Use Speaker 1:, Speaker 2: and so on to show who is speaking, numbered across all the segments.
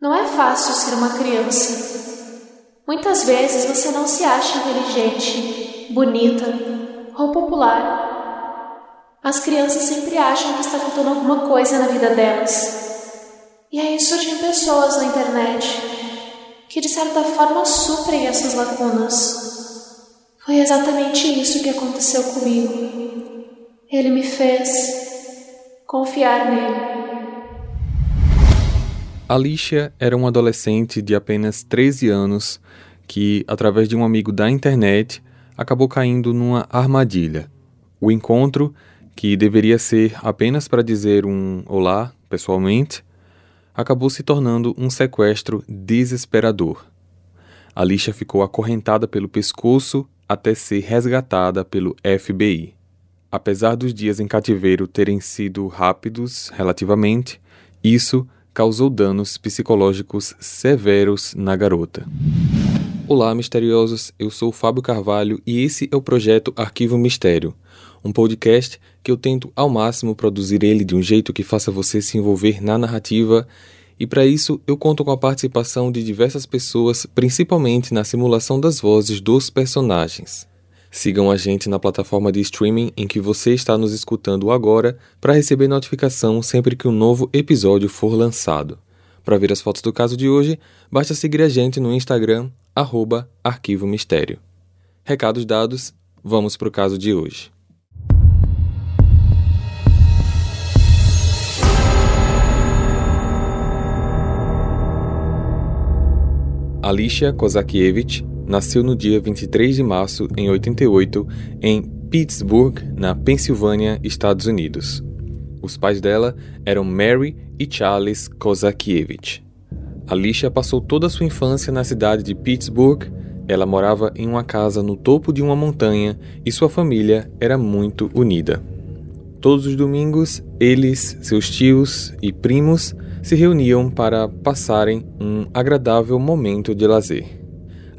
Speaker 1: Não é fácil ser uma criança. Muitas vezes você não se acha inteligente, bonita ou popular. As crianças sempre acham que está faltando alguma coisa na vida delas. E aí surgem pessoas na internet que de certa forma suprem essas lacunas. Foi exatamente isso que aconteceu comigo. Ele me fez confiar nele.
Speaker 2: Alicia era uma adolescente de apenas 13 anos que, através de um amigo da internet, acabou caindo numa armadilha. O encontro, que deveria ser apenas para dizer um olá pessoalmente, acabou se tornando um sequestro desesperador. Alicia ficou acorrentada pelo pescoço até ser resgatada pelo FBI. Apesar dos dias em cativeiro terem sido rápidos relativamente, isso causou danos psicológicos severos na garota. Olá, misteriosos. Eu sou Fábio Carvalho e esse é o projeto Arquivo Mistério, um podcast que eu tento ao máximo produzir ele de um jeito que faça você se envolver na narrativa. E para isso, eu conto com a participação de diversas pessoas, principalmente na simulação das vozes dos personagens. Sigam a gente na plataforma de streaming em que você está nos escutando agora para receber notificação sempre que um novo episódio for lançado. Para ver as fotos do caso de hoje, basta seguir a gente no Instagram, arroba Arquivo Mistério. Recados dados, vamos para o caso de hoje. Alicia Kozakiewicz nasceu no dia 23 de março em 88 em Pittsburgh, na Pensilvânia, Estados Unidos. Os pais dela eram Mary e Charles Kozakiewicz. Alicia passou toda a sua infância na cidade de Pittsburgh. Ela morava em uma casa no topo de uma montanha e sua família era muito unida. Todos os domingos, eles, seus tios e primos se reuniam para passarem um agradável momento de lazer.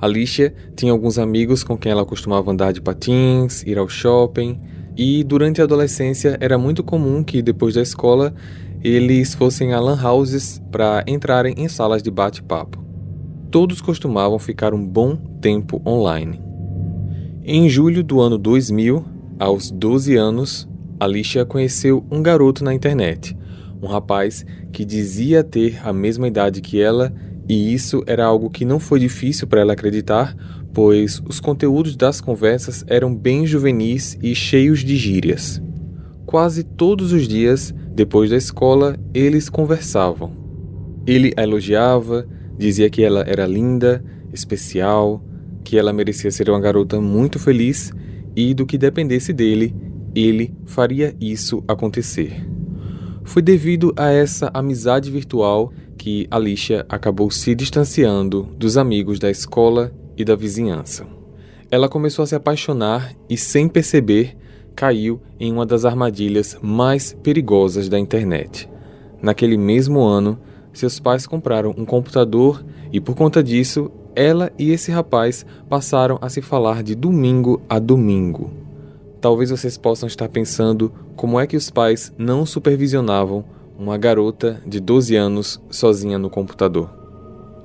Speaker 2: Alicia tinha alguns amigos com quem ela costumava andar de patins, ir ao shopping, e durante a adolescência era muito comum que depois da escola eles fossem a lan houses para entrarem em salas de bate-papo. Todos costumavam ficar um bom tempo online. Em julho do ano 2000, aos 12 anos, Alicia conheceu um garoto na internet, um rapaz que dizia ter a mesma idade que ela e isso era algo que não foi difícil para ela acreditar, pois os conteúdos das conversas eram bem juvenis e cheios de gírias. Quase todos os dias, depois da escola, eles conversavam. Ele a elogiava, dizia que ela era linda, especial, que ela merecia ser uma garota muito feliz e, do que dependesse dele, ele faria isso acontecer. Foi devido a essa amizade virtual que Alicia acabou se distanciando dos amigos da escola e da vizinhança. Ela começou a se apaixonar e, sem perceber, caiu em uma das armadilhas mais perigosas da internet. Naquele mesmo ano, seus pais compraram um computador e, por conta disso, ela e esse rapaz passaram a se falar de domingo a domingo. Talvez vocês possam estar pensando como é que os pais não supervisionavam uma garota de 12 anos sozinha no computador.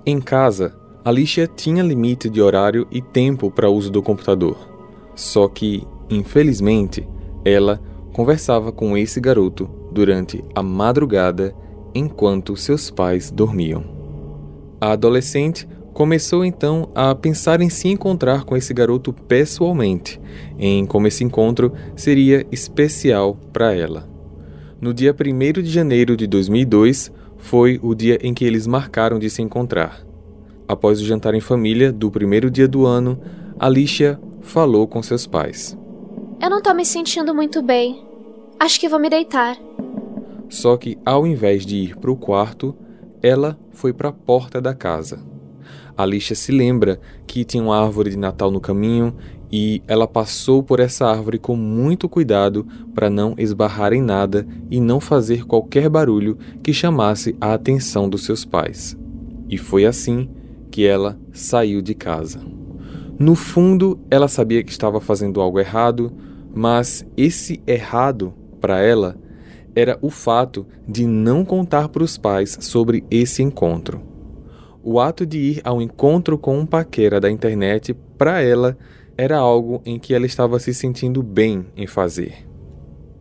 Speaker 2: Em casa, Alicia tinha limite de horário e tempo para uso do computador. Só que, infelizmente, ela conversava com esse garoto durante a madrugada enquanto seus pais dormiam. A adolescente começou então a pensar em se encontrar com esse garoto pessoalmente, em como esse encontro seria especial para ela. No dia 1 de janeiro de 2002 foi o dia em que eles marcaram de se encontrar. Após o jantar em família do primeiro dia do ano, Alicia falou com seus pais.
Speaker 1: Eu não tô me sentindo muito bem. Acho que vou me deitar.
Speaker 2: Só que, ao invés de ir para o quarto, ela foi para a porta da casa. Alicia se lembra que tinha uma árvore de Natal no caminho e ela passou por essa árvore com muito cuidado para não esbarrar em nada e não fazer qualquer barulho que chamasse a atenção dos seus pais. E foi assim que ela saiu de casa. No fundo, ela sabia que estava fazendo algo errado, mas esse errado, para ela, era o fato de não contar para os pais sobre esse encontro. o ato de ir ao encontro com um paquera da internet, para ela, era algo em que ela estava se sentindo bem em fazer.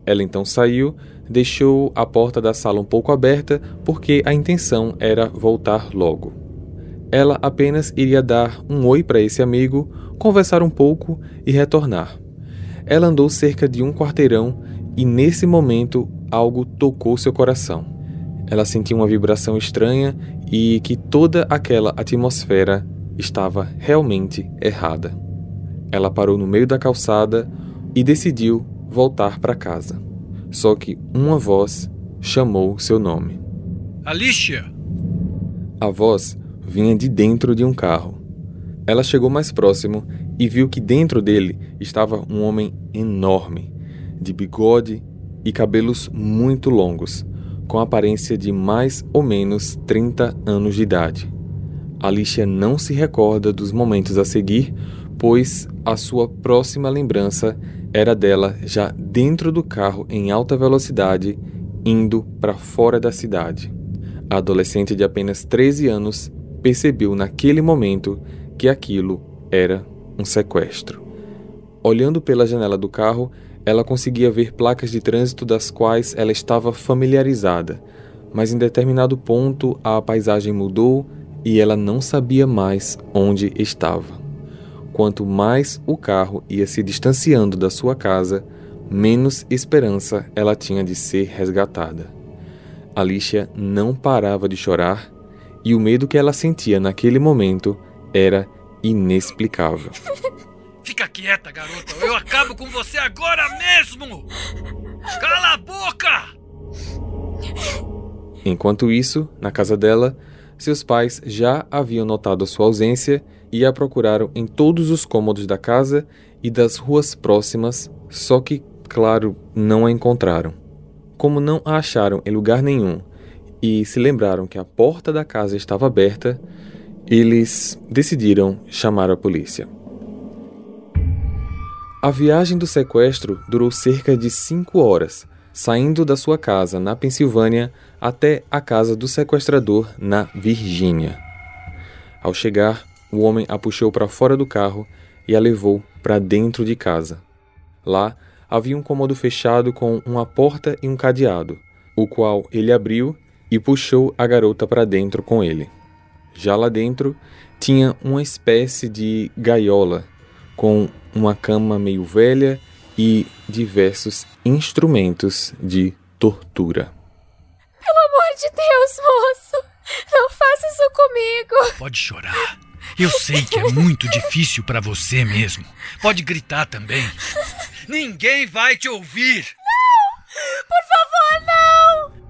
Speaker 2: Ela então saiu, deixou a porta da sala um pouco aberta porque a intenção era voltar logo. Ela apenas iria dar um oi para esse amigo, conversar um pouco e retornar. Ela andou cerca de um quarteirão e nesse momento algo tocou seu coração. Ela sentiu uma vibração estranha e que toda aquela atmosfera estava realmente errada. Ela parou no meio da calçada e decidiu voltar para casa. Só que uma voz chamou seu nome.
Speaker 3: Alicia!
Speaker 2: A voz vinha de dentro de um carro. Ela chegou mais próximo e viu que dentro dele estava um homem enorme, de bigode e cabelos muito longos, com aparência de mais ou menos 30 anos de idade. Alicia não se recorda dos momentos a seguir, pois a sua próxima lembrança era dela já dentro do carro em alta velocidade, indo para fora da cidade. A adolescente de apenas 13 anos percebeu naquele momento que aquilo era um sequestro. Olhando pela janela do carro, ela conseguia ver placas de trânsito das quais ela estava familiarizada, mas em determinado ponto a paisagem mudou e ela não sabia mais onde estava. Quanto mais o carro ia se distanciando da sua casa, menos esperança ela tinha de ser resgatada. Alicia não parava de chorar e o medo que ela sentia naquele momento era inexplicável.
Speaker 3: Fica quieta, garota. Eu acabo com você agora mesmo! Cala a boca!
Speaker 2: Enquanto isso, na casa dela, seus pais já haviam notado sua ausência e a procuraram em todos os cômodos da casa e das ruas próximas, só que, claro, não a encontraram. Como não a acharam em lugar nenhum e se lembraram que a porta da casa estava aberta, eles decidiram chamar a polícia. A viagem do sequestro durou cerca de cinco horas, saindo da sua casa na Pensilvânia até a casa do sequestrador na Virgínia. Ao chegar, o homem a puxou para fora do carro e a levou para dentro de casa. Lá havia um cômodo fechado com uma porta e um cadeado, o qual ele abriu e puxou a garota para dentro com ele. Já lá dentro tinha uma espécie de gaiola com uma cama meio velha e diversos instrumentos de tortura.
Speaker 1: Pelo amor de Deus, moço! Não faça isso comigo!
Speaker 3: Pode chorar. Eu sei que é muito difícil para você mesmo. Pode gritar também. Ninguém vai te ouvir.
Speaker 1: Não! Por favor, não!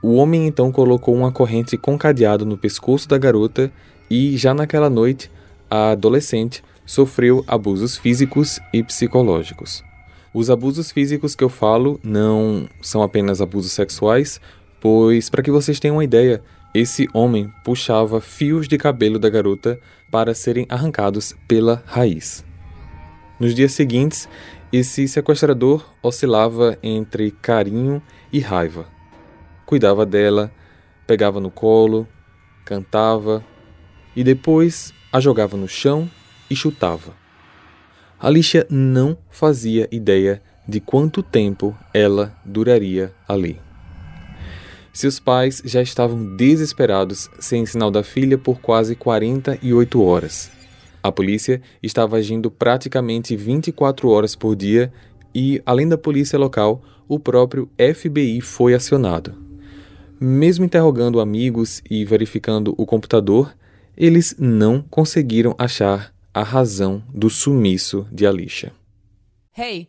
Speaker 2: O homem então colocou uma corrente com cadeado no pescoço da garota e, já naquela noite, a adolescente sofreu abusos físicos e psicológicos. Os abusos físicos que eu falo não são apenas abusos sexuais, pois, para que vocês tenham uma ideia, esse homem puxava fios de cabelo da garota para serem arrancados pela raiz. Nos dias seguintes, esse sequestrador oscilava entre carinho e raiva cuidava dela, pegava no colo, cantava e depois a jogava no chão e chutava. Alicia não fazia ideia de quanto tempo ela duraria ali. Seus pais já estavam desesperados sem sinal da filha por quase 48 horas. A polícia estava agindo praticamente 24 horas por dia e, além da polícia local, o próprio FBI foi acionado. Mesmo interrogando amigos e verificando o computador, eles não conseguiram achar a razão do sumiço de Alicia.
Speaker 4: Hey,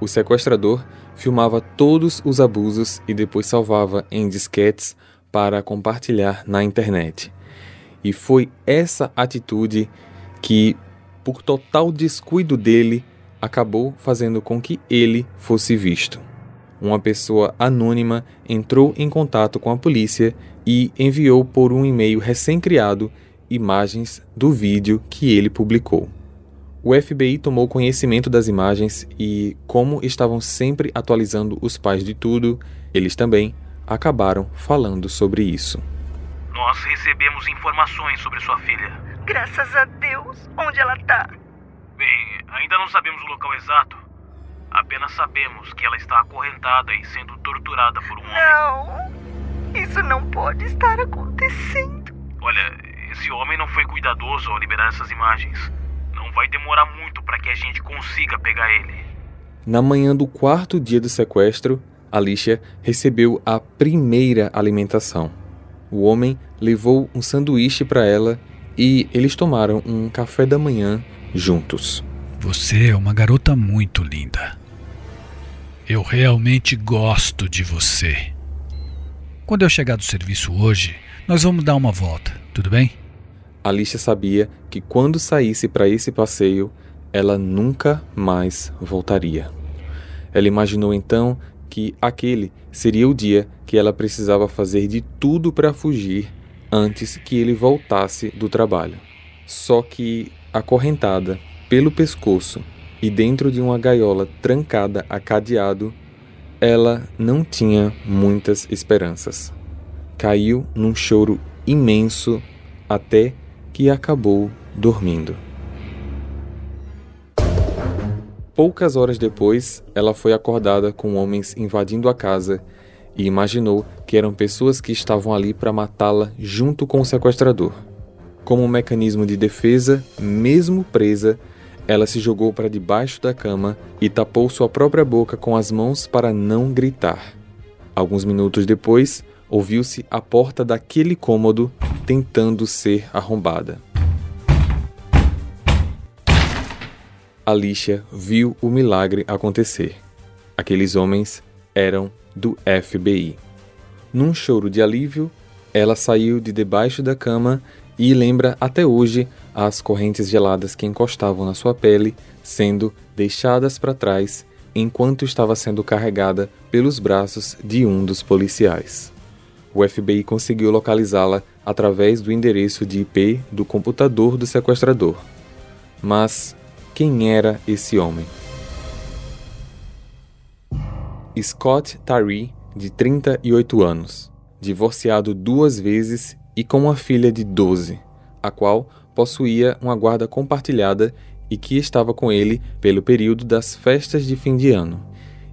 Speaker 2: O sequestrador filmava todos os abusos e depois salvava em disquetes para compartilhar na internet. E foi essa atitude que, por total descuido dele, acabou fazendo com que ele fosse visto. Uma pessoa anônima entrou em contato com a polícia e enviou por um e-mail recém-criado imagens do vídeo que ele publicou. O FBI tomou conhecimento das imagens e, como estavam sempre atualizando os pais de tudo, eles também acabaram falando sobre isso.
Speaker 5: Nós recebemos informações sobre sua filha.
Speaker 6: Graças a Deus. Onde ela tá?
Speaker 5: Bem, ainda não sabemos o local exato. Apenas sabemos que ela está acorrentada e sendo torturada por um
Speaker 6: homem. Não! Isso não pode estar acontecendo.
Speaker 5: Olha, esse homem não foi cuidadoso ao liberar essas imagens vai demorar muito para que a gente consiga pegar ele.
Speaker 2: Na manhã do quarto dia do sequestro, Alicia recebeu a primeira alimentação. O homem levou um sanduíche para ela e eles tomaram um café da manhã juntos.
Speaker 3: Você é uma garota muito linda. Eu realmente gosto de você. Quando eu chegar do serviço hoje, nós vamos dar uma volta, tudo bem?
Speaker 2: Alicia sabia que quando saísse para esse passeio, ela nunca mais voltaria. Ela imaginou então que aquele seria o dia que ela precisava fazer de tudo para fugir antes que ele voltasse do trabalho. Só que, acorrentada pelo pescoço e dentro de uma gaiola trancada a cadeado, ela não tinha muitas esperanças. Caiu num choro imenso até que acabou dormindo. Poucas horas depois, ela foi acordada com homens invadindo a casa e imaginou que eram pessoas que estavam ali para matá-la junto com o sequestrador. Como um mecanismo de defesa, mesmo presa, ela se jogou para debaixo da cama e tapou sua própria boca com as mãos para não gritar. Alguns minutos depois, ouviu-se a porta daquele cômodo tentando ser arrombada. Alicia viu o milagre acontecer. Aqueles homens eram do FBI. Num choro de alívio, ela saiu de debaixo da cama e lembra até hoje as correntes geladas que encostavam na sua pele sendo deixadas para trás enquanto estava sendo carregada pelos braços de um dos policiais o FBI conseguiu localizá-la através do endereço de IP do computador do sequestrador. Mas quem era esse homem? Scott Tyree, de 38 anos, divorciado duas vezes e com uma filha de 12, a qual possuía uma guarda compartilhada e que estava com ele pelo período das festas de fim de ano.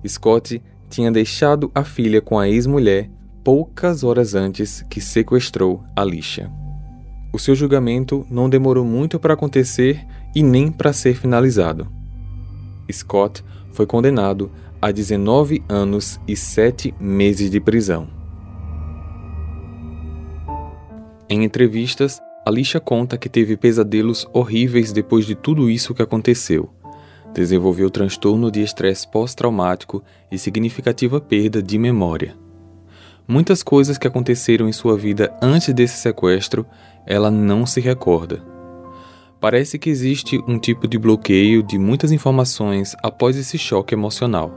Speaker 2: Scott tinha deixado a filha com a ex-mulher poucas horas antes que sequestrou Alicia. O seu julgamento não demorou muito para acontecer e nem para ser finalizado. Scott foi condenado a 19 anos e 7 meses de prisão. Em entrevistas, Alicia conta que teve pesadelos horríveis depois de tudo isso que aconteceu. Desenvolveu transtorno de estresse pós-traumático e significativa perda de memória. Muitas coisas que aconteceram em sua vida antes desse sequestro, ela não se recorda. Parece que existe um tipo de bloqueio de muitas informações após esse choque emocional.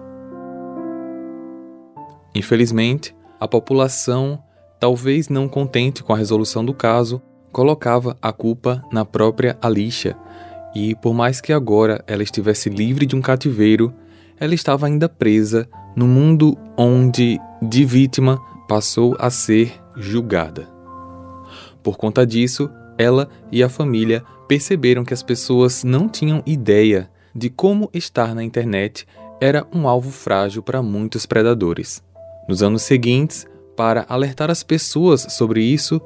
Speaker 2: Infelizmente, a população, talvez não contente com a resolução do caso, colocava a culpa na própria Alicia, e por mais que agora ela estivesse livre de um cativeiro, ela estava ainda presa no mundo onde, de vítima, passou a ser julgada. Por conta disso, ela e a família perceberam que as pessoas não tinham ideia de como estar na internet era um alvo frágil para muitos predadores. Nos anos seguintes, para alertar as pessoas sobre isso,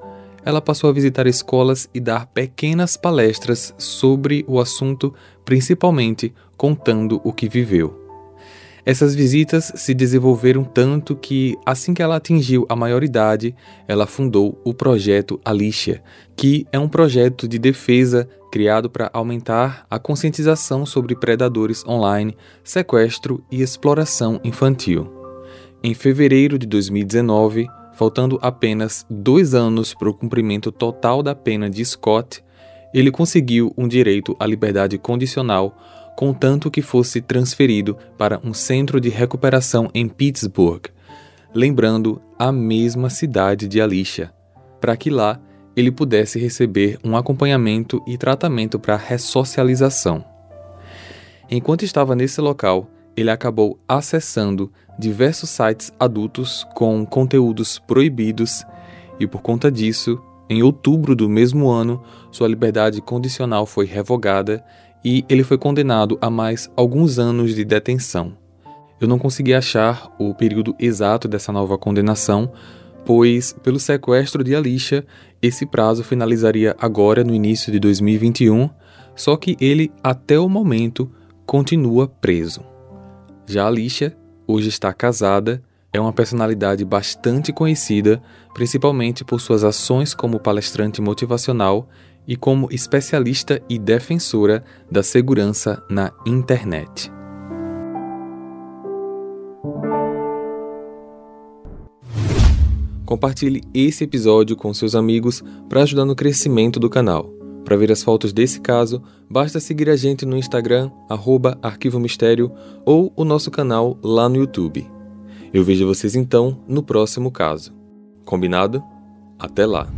Speaker 2: ela passou a visitar escolas e dar pequenas palestras sobre o assunto, principalmente contando o que viveu. Essas visitas se desenvolveram tanto que, assim que ela atingiu a maioridade, ela fundou o projeto Alicia, que é um projeto de defesa criado para aumentar a conscientização sobre predadores online, sequestro e exploração infantil. Em fevereiro de 2019, faltando apenas dois anos para o cumprimento total da pena de Scott, ele conseguiu um direito à liberdade condicional, contanto que fosse transferido para um centro de recuperação em Pittsburgh, lembrando a mesma cidade de Alicia, para que lá ele pudesse receber um acompanhamento e tratamento para ressocialização. Enquanto estava nesse local, ele acabou acessando diversos sites adultos com conteúdos proibidos e, por conta disso, em outubro do mesmo ano, sua liberdade condicional foi revogada e ele foi condenado a mais alguns anos de detenção. Eu não consegui achar o período exato dessa nova condenação, pois, pelo sequestro de Alicia, esse prazo finalizaria agora no início de 2021, só que ele, até o momento, continua preso. Já Alicia, hoje está casada, é uma personalidade bastante conhecida, principalmente por suas ações como palestrante motivacional e como especialista e defensora da segurança na internet. Compartilhe esse episódio com seus amigos para ajudar no crescimento do canal. Para ver as fotos desse caso, basta seguir a gente no Instagram, Arquivo Mistério, ou o nosso canal lá no YouTube. Eu vejo vocês então no próximo caso. Combinado? Até lá!